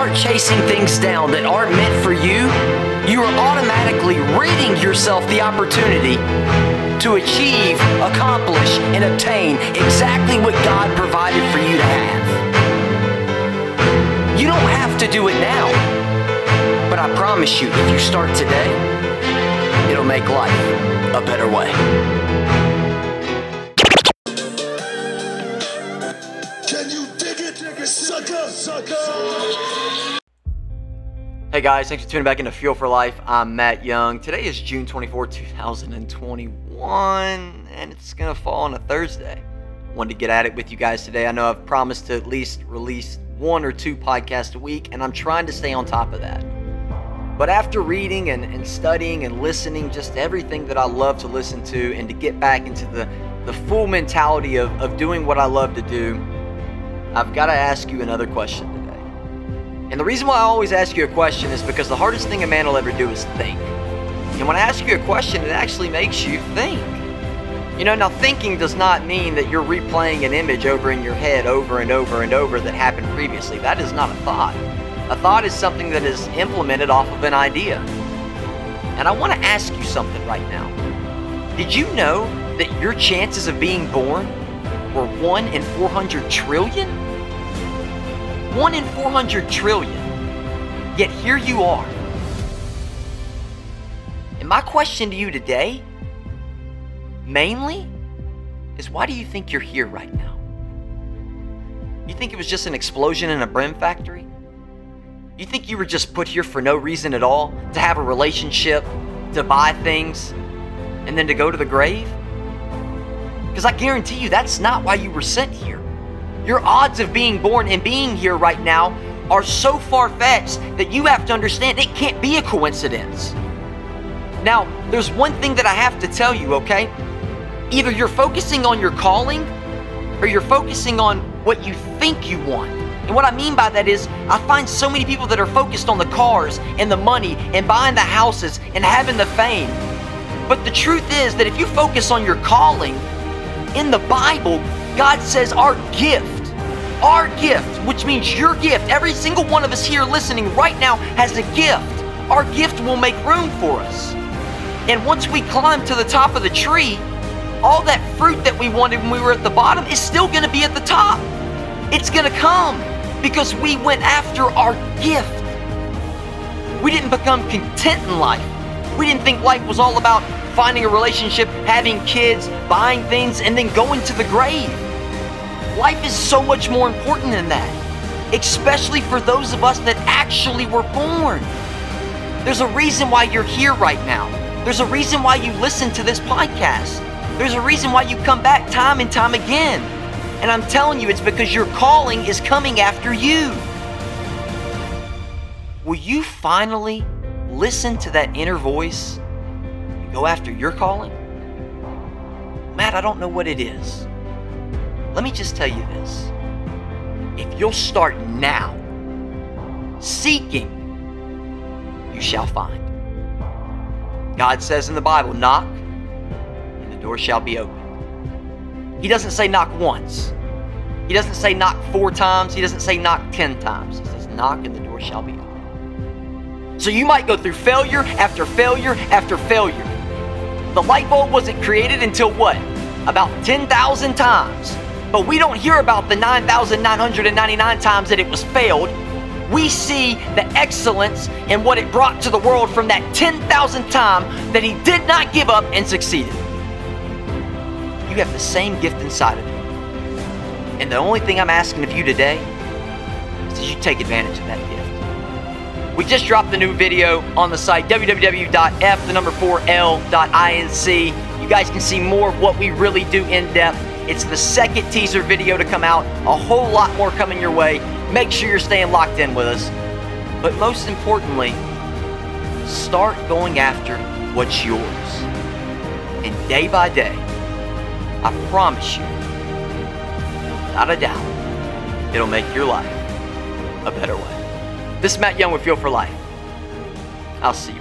start chasing things down that aren't meant for you, you are automatically ridding yourself the opportunity to achieve, accomplish, and obtain exactly what God provided for you to have. You don't have to do it now, but I promise you, if you start today, it'll make life a better way. Hey guys, thanks for tuning back into Fuel for Life. I'm Matt Young. Today is June 24, 2021, and it's gonna fall on a Thursday. Wanted to get at it with you guys today. I know I've promised to at least release one or two podcasts a week, and I'm trying to stay on top of that. But after reading and, and studying and listening, just everything that I love to listen to, and to get back into the, the full mentality of, of doing what I love to do, I've got to ask you another question. And the reason why I always ask you a question is because the hardest thing a man will ever do is think. And when I ask you a question, it actually makes you think. You know, now thinking does not mean that you're replaying an image over in your head over and over and over that happened previously. That is not a thought. A thought is something that is implemented off of an idea. And I want to ask you something right now. Did you know that your chances of being born were 1 in 400 trillion? 1 in 400 trillion. Yet here you are. And my question to you today, mainly, is why do you think you're here right now? You think it was just an explosion in a brim factory? You think you were just put here for no reason at all? To have a relationship, to buy things, and then to go to the grave? Because I guarantee you that's not why you were sent here. Your odds of being born and being here right now are so far fetched that you have to understand it can't be a coincidence. Now, there's one thing that I have to tell you, okay? Either you're focusing on your calling or you're focusing on what you think you want. And what I mean by that is, I find so many people that are focused on the cars and the money and buying the houses and having the fame. But the truth is that if you focus on your calling, in the Bible, God says our gift, our gift, which means your gift, every single one of us here listening right now has a gift. Our gift will make room for us. And once we climb to the top of the tree, all that fruit that we wanted when we were at the bottom is still going to be at the top. It's going to come because we went after our gift. We didn't become content in life. We didn't think life was all about finding a relationship, having kids, buying things, and then going to the grave. Life is so much more important than that, especially for those of us that actually were born. There's a reason why you're here right now. There's a reason why you listen to this podcast. There's a reason why you come back time and time again. And I'm telling you, it's because your calling is coming after you. Will you finally listen to that inner voice go after your calling? Matt, I don't know what it is. Let me just tell you this. If you'll start now, seeking, you shall find. God says in the Bible, knock, and the door shall be opened. He doesn't say knock once. He doesn't say knock four times. He doesn't say knock ten times. He says knock, and the door shall be opened. So you might go through failure after failure after failure. The light bulb wasn't created until what? About 10,000 times. But we don't hear about the 9,999 times that it was failed. We see the excellence and what it brought to the world from that 10,000 time that he did not give up and succeeded. You have the same gift inside of you. And the only thing I'm asking of you today is that you take advantage of that gift. We just dropped the new video on the site www.f the number 4l.inc. You guys can see more of what we really do in depth. It's the second teaser video to come out. A whole lot more coming your way. Make sure you're staying locked in with us. But most importantly, start going after what's yours. And day by day, I promise you, without a doubt, it'll make your life a better way. This is Matt Young with Fuel for Life. I'll see you.